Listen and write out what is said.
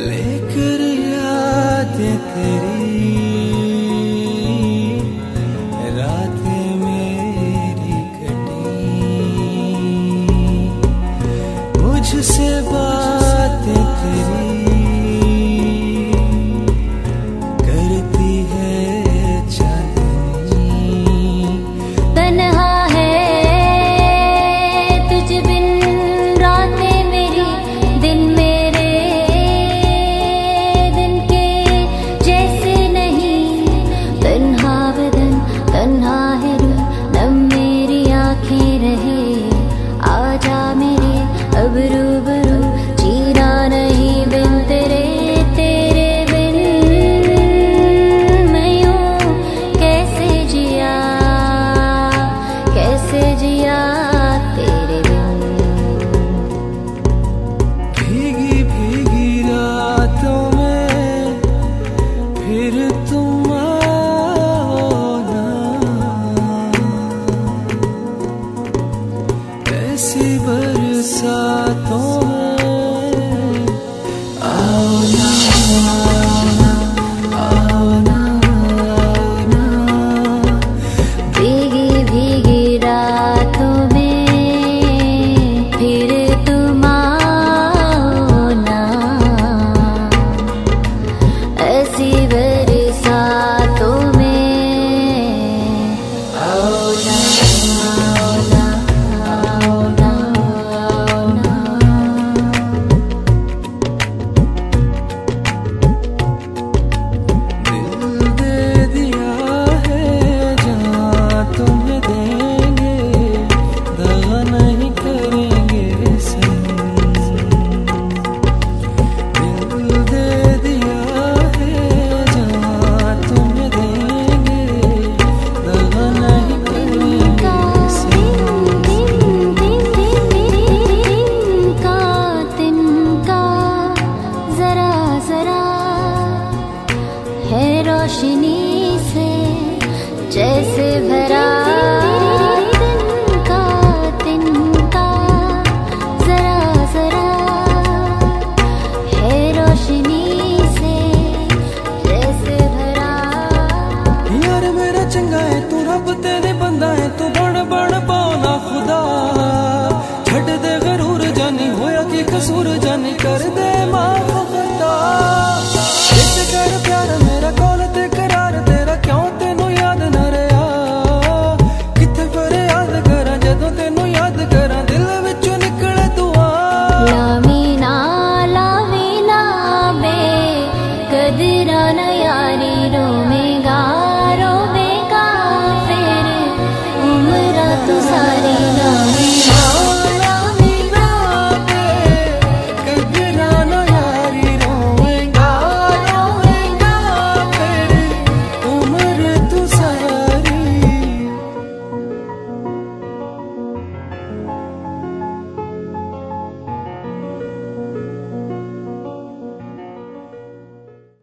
लेकर याद तेरी रात मेरी कटी। मुझसे बात did batom. रोशनी से जैसे भरा तिनका तिनका जैसे भरा। मेरा चंगा तू रब तेरे तू बड़ बड़ पाला खुदा। छड़ दे जानी, होया की कसूर जानी, कर दे माफ़ खता don't